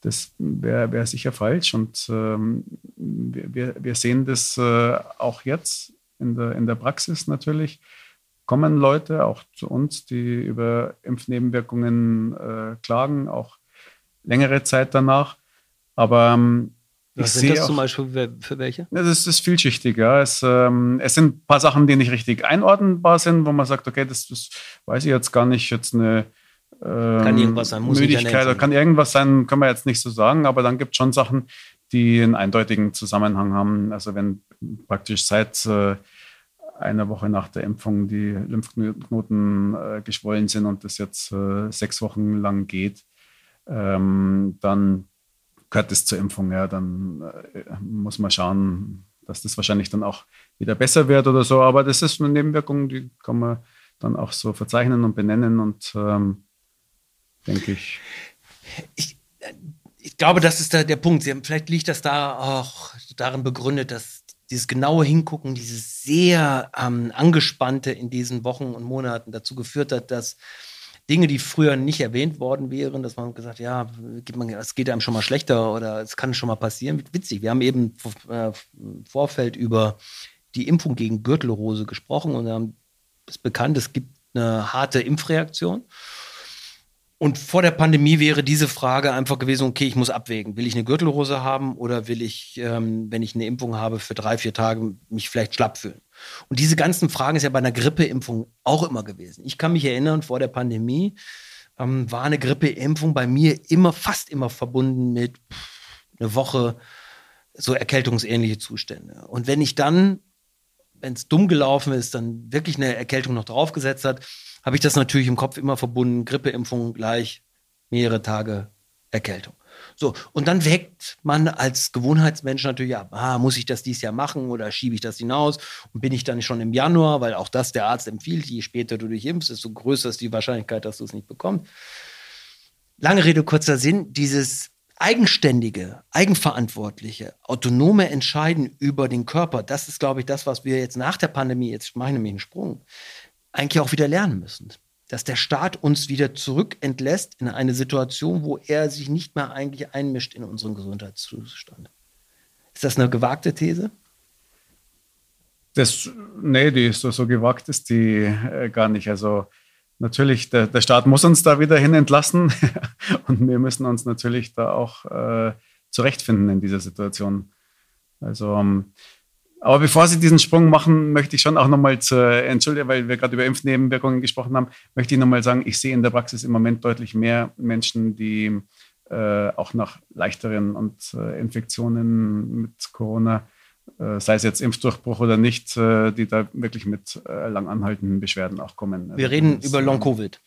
das wäre wär sicher falsch. Und ähm, wir, wir sehen das äh, auch jetzt in der, in der Praxis natürlich kommen Leute auch zu uns, die über Impfnebenwirkungen klagen, auch längere Zeit danach. Aber ähm, was sind das zum Beispiel für welche? Ja, das ist vielschichtig. Ja. Es, ähm, es sind ein paar Sachen, die nicht richtig einordnbar sind, wo man sagt, okay, das, das weiß ich jetzt gar nicht. Jetzt eine ähm, kann irgendwas sein, muss Müdigkeit oder kann irgendwas sein, kann man jetzt nicht so sagen, aber dann gibt es schon Sachen, die einen eindeutigen Zusammenhang haben. Also wenn praktisch seit äh, einer Woche nach der Impfung die Lymphknoten äh, geschwollen sind und das jetzt äh, sechs Wochen lang geht, ähm, dann gehört das zur Impfung, ja, dann äh, muss man schauen, dass das wahrscheinlich dann auch wieder besser wird oder so. Aber das ist eine Nebenwirkung, die kann man dann auch so verzeichnen und benennen und ähm, denke ich. ich. Ich glaube, das ist da der Punkt. Haben, vielleicht liegt das da auch darin begründet, dass dieses genaue Hingucken, dieses sehr ähm, angespannte in diesen Wochen und Monaten dazu geführt hat, dass Dinge, die früher nicht erwähnt worden wären, dass man gesagt, ja, es geht einem schon mal schlechter oder es kann schon mal passieren. Witzig, wir haben eben äh, im Vorfeld über die Impfung gegen Gürtelrose gesprochen und haben es bekannt, es gibt eine harte Impfreaktion. Und vor der Pandemie wäre diese Frage einfach gewesen, okay, ich muss abwägen. Will ich eine Gürtelrose haben oder will ich, ähm, wenn ich eine Impfung habe, für drei, vier Tage mich vielleicht schlapp fühlen? Und diese ganzen Fragen ist ja bei einer Grippeimpfung auch immer gewesen. Ich kann mich erinnern, vor der Pandemie ähm, war eine Grippeimpfung bei mir immer, fast immer verbunden mit eine Woche so erkältungsähnliche Zustände. Und wenn ich dann, wenn es dumm gelaufen ist, dann wirklich eine Erkältung noch draufgesetzt hat, habe ich das natürlich im Kopf immer verbunden, Grippeimpfung gleich mehrere Tage Erkältung. So, und dann wägt man als Gewohnheitsmensch natürlich ab, ah, muss ich das dieses Jahr machen oder schiebe ich das hinaus? Und bin ich dann schon im Januar, weil auch das der Arzt empfiehlt, je später du dich impfst, desto größer ist die Wahrscheinlichkeit, dass du es nicht bekommst. Lange Rede, kurzer Sinn, dieses eigenständige, eigenverantwortliche, autonome Entscheiden über den Körper, das ist, glaube ich, das, was wir jetzt nach der Pandemie, jetzt mache ich nämlich einen Sprung, eigentlich auch wieder lernen müssen dass der Staat uns wieder zurückentlässt in eine Situation, wo er sich nicht mehr eigentlich einmischt in unseren Gesundheitszustand. Ist das eine gewagte These? Das, nee, die ist so, so gewagt ist die äh, gar nicht. Also natürlich, der, der Staat muss uns da wieder hin entlassen <laughs> und wir müssen uns natürlich da auch äh, zurechtfinden in dieser Situation. Also ähm, aber bevor Sie diesen Sprung machen, möchte ich schon auch nochmal zu, entschuldigen, weil wir gerade über Impfnebenwirkungen gesprochen haben, möchte ich nochmal sagen, ich sehe in der Praxis im Moment deutlich mehr Menschen, die äh, auch nach leichteren und äh, Infektionen mit Corona, äh, sei es jetzt Impfdurchbruch oder nicht, äh, die da wirklich mit äh, lang anhaltenden Beschwerden auch kommen. Wir also, reden über Long-Covid.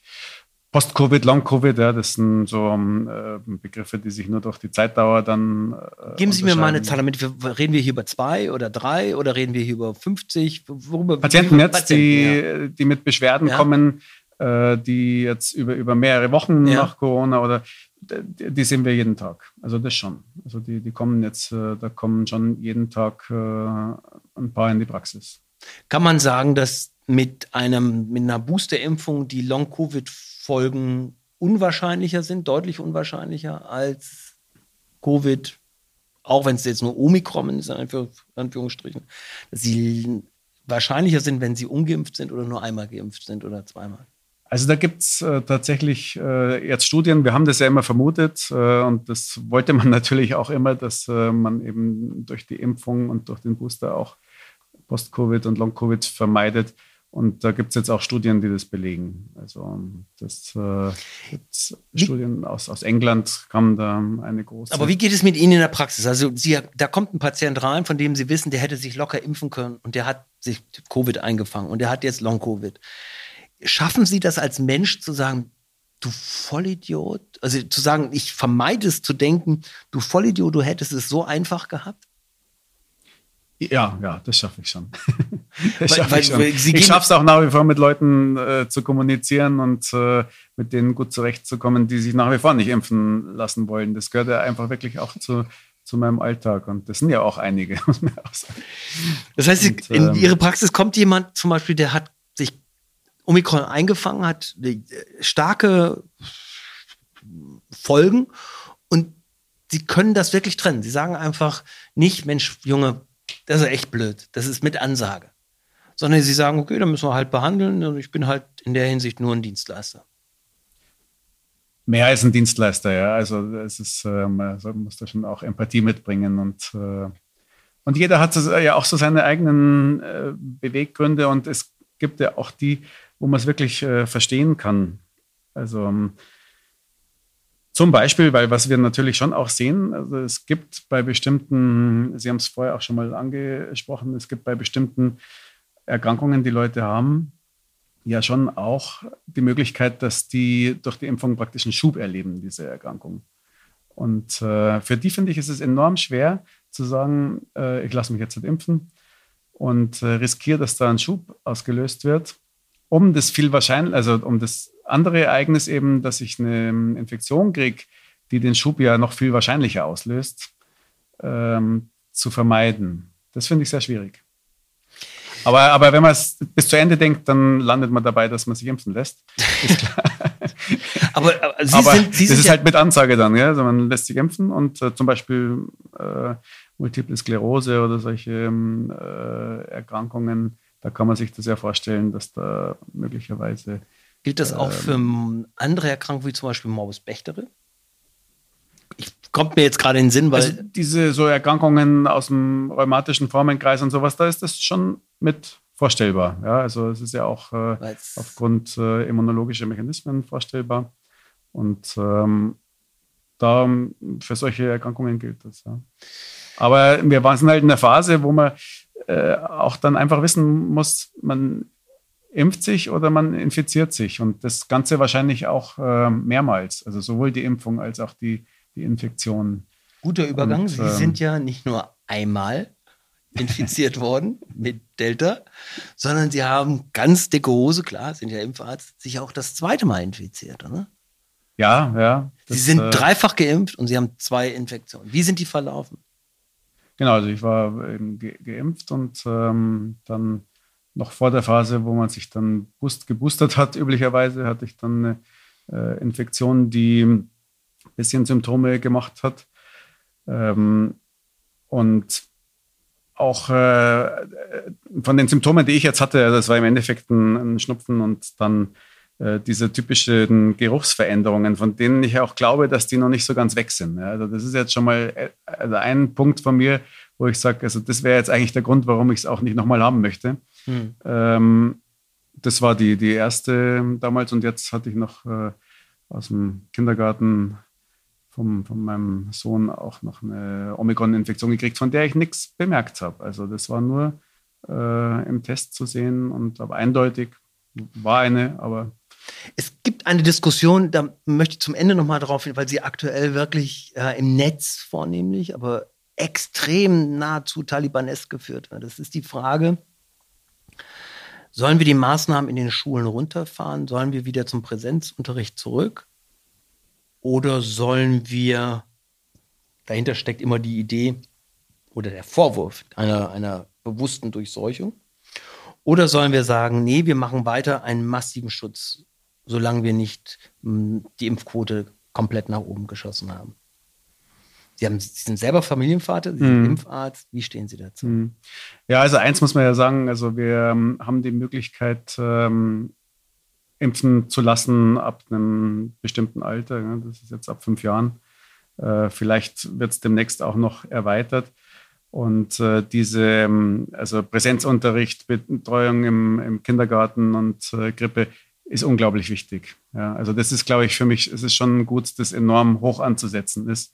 Post-Covid, Long-Covid, ja, das sind so äh, Begriffe, die sich nur durch die Zeitdauer dann. Äh, Geben Sie mir mal eine Zahl damit. Reden wir hier über zwei oder drei oder reden wir hier über 50? Worüber, Patienten jetzt, Patienten, die, ja. die mit Beschwerden ja. kommen, äh, die jetzt über, über mehrere Wochen ja. nach Corona oder die, die, sehen wir jeden Tag. Also das schon. Also die, die kommen jetzt, äh, da kommen schon jeden Tag äh, ein paar in die Praxis. Kann man sagen, dass mit einem mit einer Boosterimpfung die Long-Covid Folgen unwahrscheinlicher sind, deutlich unwahrscheinlicher als Covid, auch wenn es jetzt nur Omikron ist, in Anführungsstrichen, dass sie wahrscheinlicher sind, wenn sie ungeimpft sind oder nur einmal geimpft sind oder zweimal. Also da gibt es äh, tatsächlich äh, jetzt Studien, wir haben das ja immer vermutet äh, und das wollte man <laughs> natürlich auch immer, dass äh, man eben durch die Impfung und durch den Booster auch Post-Covid und Long-Covid vermeidet. Und da gibt es jetzt auch Studien, die das belegen. Also das äh, Studien aus, aus England kamen da eine große. Aber wie geht es mit Ihnen in der Praxis? Also Sie, da kommt ein Patient rein, von dem Sie wissen, der hätte sich locker impfen können und der hat sich Covid eingefangen und der hat jetzt Long-Covid. Schaffen Sie das als Mensch zu sagen, du Vollidiot? Also zu sagen, ich vermeide es zu denken, du Vollidiot, du hättest es so einfach gehabt? Ja, ja, das schaffe ich schon. <laughs> das schaff ich schon. ich schaffe es auch nach wie vor mit Leuten äh, zu kommunizieren und äh, mit denen gut zurechtzukommen, die sich nach wie vor nicht impfen lassen wollen. Das gehört ja einfach wirklich auch zu, zu meinem Alltag. Und das sind ja auch einige, <laughs> muss man auch sagen. Das heißt, und, in ähm, Ihre Praxis kommt jemand zum Beispiel, der hat sich Omikron eingefangen, hat äh, starke Folgen und Sie können das wirklich trennen. Sie sagen einfach nicht, Mensch, Junge, das ist echt blöd. Das ist mit Ansage. sondern sie sagen, okay, dann müssen wir halt behandeln und ich bin halt in der Hinsicht nur ein Dienstleister. Mehr als ein Dienstleister, ja. Also es ist, äh, man muss da schon auch Empathie mitbringen und äh, und jeder hat ja auch so seine eigenen äh, Beweggründe und es gibt ja auch die, wo man es wirklich äh, verstehen kann. Also ähm, zum Beispiel, weil was wir natürlich schon auch sehen, also es gibt bei bestimmten, Sie haben es vorher auch schon mal angesprochen, es gibt bei bestimmten Erkrankungen, die Leute haben, ja schon auch die Möglichkeit, dass die durch die Impfung praktisch einen Schub erleben, diese Erkrankung. Und äh, für die finde ich, ist es enorm schwer zu sagen, äh, ich lasse mich jetzt nicht impfen und äh, riskiere, dass da ein Schub ausgelöst wird, um das viel wahrscheinlich, also um das andere Ereignis eben, dass ich eine Infektion kriege, die den Schub ja noch viel wahrscheinlicher auslöst, ähm, zu vermeiden. Das finde ich sehr schwierig. Aber, aber wenn man es bis zu Ende denkt, dann landet man dabei, dass man sich impfen lässt. Ist klar. <laughs> aber, aber, Sie aber sind, Sie das ist ja halt mit Ansage dann, ja? also man lässt sich impfen und äh, zum Beispiel äh, Multiple Sklerose oder solche ähm, äh, Erkrankungen, da kann man sich das ja vorstellen, dass da möglicherweise. Gilt das auch ähm, für andere Erkrankungen wie zum Beispiel Morbus Bechterew? Ich, kommt mir jetzt gerade in den Sinn, weil. Also diese so Erkrankungen aus dem rheumatischen Formenkreis und sowas, da ist das schon mit vorstellbar. Ja, also es ist ja auch äh, aufgrund äh, immunologischer Mechanismen vorstellbar. Und ähm, da für solche Erkrankungen gilt das. Ja. Aber wir waren halt in der Phase, wo man äh, auch dann einfach wissen muss, man impft sich oder man infiziert sich. Und das Ganze wahrscheinlich auch äh, mehrmals. Also sowohl die Impfung als auch die, die Infektion. Guter Übergang. Und, Sie ähm, sind ja nicht nur einmal infiziert <laughs> worden mit Delta, sondern Sie haben ganz dicke Hose, klar, sind ja Impfarzt, sich auch das zweite Mal infiziert, oder? Ja, ja. Das, Sie sind äh, dreifach geimpft und Sie haben zwei Infektionen. Wie sind die verlaufen? Genau, also ich war eben ge geimpft und ähm, dann noch vor der Phase, wo man sich dann boost, geboostert hat, <laughs> üblicherweise hatte ich dann eine äh, Infektion, die ein bisschen Symptome gemacht hat. Ähm, und auch äh, von den Symptomen, die ich jetzt hatte, das war im Endeffekt ein, Schnupfen und dann äh, diese typischen Geruchsveränderungen, von denen ich auch glaube, dass die noch nicht so ganz weg sind. Also das ist jetzt schon mal also ein Punkt von mir, wo ich sage, also das wäre jetzt eigentlich der Grund, warum ich es auch nicht nochmal haben möchte. Hm. Ähm, das war die, die erste damals und jetzt hatte ich noch äh, aus dem Kindergarten vom, von meinem Sohn auch noch eine Omikron-Infektion gekriegt, von der ich nichts bemerkt habe. Also das war nur äh, im Test zu sehen und aber eindeutig war eine, aber es gibt eine Diskussion, da möchte ich zum Ende nochmal drauf hin, weil sie aktuell wirklich äh, im Netz vornehmlich, aber extrem nahezu talibanesk geführt wird. Das ist die Frage, sollen wir die Maßnahmen in den Schulen runterfahren? Sollen wir wieder zum Präsenzunterricht zurück? Oder sollen wir, dahinter steckt immer die Idee oder der Vorwurf einer, einer bewussten Durchseuchung, oder sollen wir sagen, nee, wir machen weiter einen massiven Schutz, solange wir nicht hm, die Impfquote komplett nach oben geschossen haben? Sie, haben, Sie sind selber Familienvater, Sie sind mm. Impfarzt. Wie stehen Sie dazu? Mm. Ja, also eins muss man ja sagen, also wir ähm, haben die Möglichkeit, ähm, impfen zu lassen ab einem bestimmten Alter. Ja, das ist jetzt ab fünf Jahren. Äh, vielleicht wird es demnächst auch noch erweitert. Und äh, diese, ähm, also Präsenzunterricht, Betreuung im, im Kindergarten und äh, Grippe ist unglaublich wichtig. Ja, also das ist, glaube ich, für mich, es ist schon gut, das enorm hoch anzusetzen ist.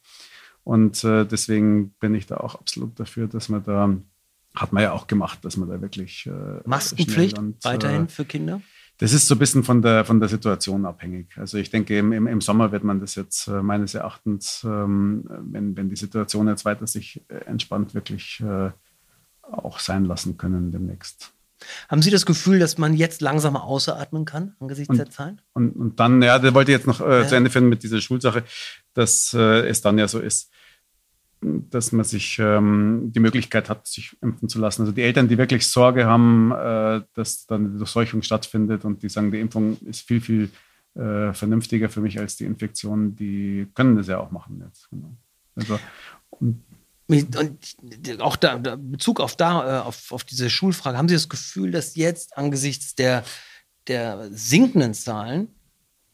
Und äh, deswegen bin ich da auch absolut dafür, dass man da, hat man ja auch gemacht, dass man da wirklich. Äh, Maskenpflicht und, weiterhin äh, für Kinder? Das ist so ein bisschen von der, von der Situation abhängig. Also ich denke, im, im, Sommer wird man das jetzt äh, meines Erachtens, ähm, wenn, wenn die Situation jetzt weiter sich äh, entspannt, wirklich äh, auch sein lassen können demnächst. Haben Sie das Gefühl, dass man jetzt langsam ausatmen kann angesichts und, der Zahlen? Und, und dann, ja, da wollte ich jetzt noch äh, ja. zu Ende finden mit dieser Schulsache, dass äh, es dann ja so ist, dass man sich ähm, die Möglichkeit hat, sich impfen zu lassen. Also die Eltern, die wirklich Sorge haben, äh, dass dann die Durchseuchung stattfindet und die sagen, die Impfung ist viel, viel äh, vernünftiger für mich als die Infektion, die können das ja auch machen jetzt. Genau. Also, und auch da, Bezug auf da, äh, auf, auf diese Schulfrage, haben Sie das Gefühl, dass jetzt angesichts der, der sinkenden Zahlen,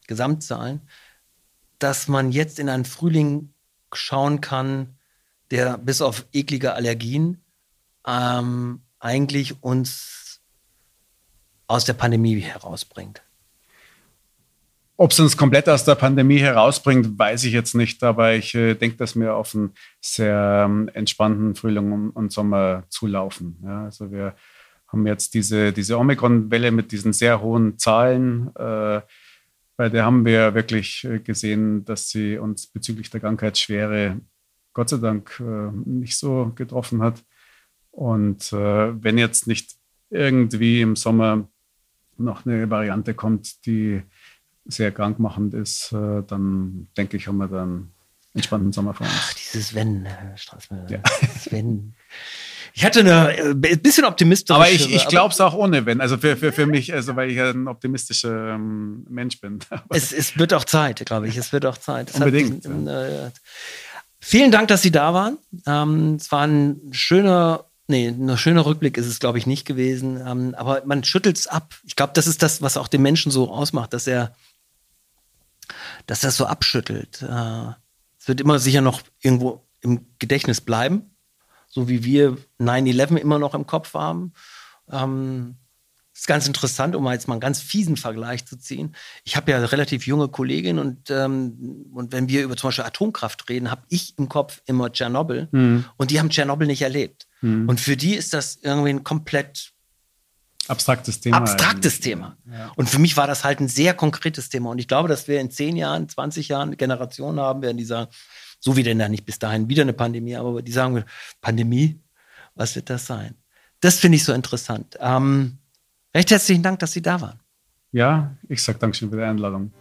Gesamtzahlen, dass man jetzt in einen Frühling schauen kann, der bis auf eklige Allergien ähm, eigentlich uns aus der Pandemie herausbringt? Ob es uns komplett aus der Pandemie herausbringt, weiß ich jetzt nicht, aber ich äh, denke, dass wir auf einen sehr ähm, entspannten Frühling und, Sommer zulaufen. Ja, also wir haben jetzt diese, diese Omikron-Welle mit diesen sehr hohen Zahlen. Äh, bei der haben wir wirklich äh, gesehen, dass sie uns bezüglich der Krankheitsschwere Gott sei Dank äh, nicht so getroffen hat. Und äh, wenn jetzt nicht irgendwie im Sommer noch eine Variante kommt, die sehr krankmachend ist, äh, dann denke ich, haben wir dann entspannten Sommer vor uns. Ach, dieses Wenn, Herr Straßmann. Ja. Wenn. <laughs> Ich hatte eine äh, bisschen optimistische. Aber ich, ich glaube es auch ohne Wenn. Also für, für, für mich, also weil ich ein optimistischer ähm, Mensch bin. <laughs> es, es wird auch Zeit, glaube ich. Es wird auch Zeit. Es Unbedingt. Hat, äh, vielen Dank, dass Sie da waren. Ähm, es war ein schöner Nee, ein schöner Rückblick ist es, glaube ich, nicht gewesen. Ähm, aber man schüttelt es ab. Ich glaube, das ist das, was auch den Menschen so ausmacht, dass er dass das so abschüttelt. Äh, es wird immer sicher noch irgendwo im Gedächtnis bleiben, so wie wir 9-11 immer noch im Kopf haben. Ähm, das ist ganz interessant, um jetzt mal einen ganz fiesen Vergleich zu ziehen. Ich habe ja relativ junge Kolleginnen und, ähm, und wenn wir über zum Beispiel Atomkraft reden, habe ich im Kopf immer Tschernobyl mhm. und die haben Tschernobyl nicht erlebt. Mhm. Und für die ist das irgendwie ein komplett Abstraktes Thema. Abstraktes eigentlich. Thema. Ja. Und für mich war das halt ein sehr konkretes Thema. Und ich glaube, dass wir in zehn Jahren, 20 Jahren Generationen haben werden, die sagen, so wie denn ja nicht bis dahin wieder eine Pandemie, aber die sagen, Pandemie, was wird das sein? Das finde ich so interessant. Ähm, recht herzlichen Dank, dass Sie da waren. Ja, ich sage Dankeschön für die Einladung.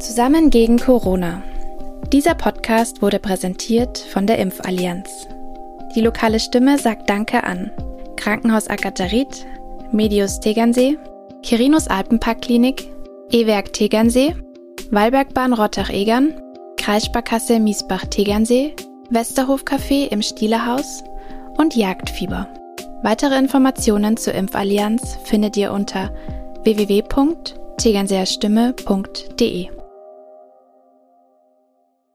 Zusammen gegen Corona. Dieser Podcast wurde präsentiert von der Impfallianz. Die lokale Stimme sagt Danke an Krankenhaus Akatarit, Medius Tegernsee, Kirinus Alpenparkklinik, E-Werk Tegernsee, Wallbergbahn Rottach-Egern, Kreissparkasse Miesbach-Tegernsee, Westerhof Café im Stielerhaus und Jagdfieber. Weitere Informationen zur Impfallianz findet ihr unter www.tegernseerstimme.de.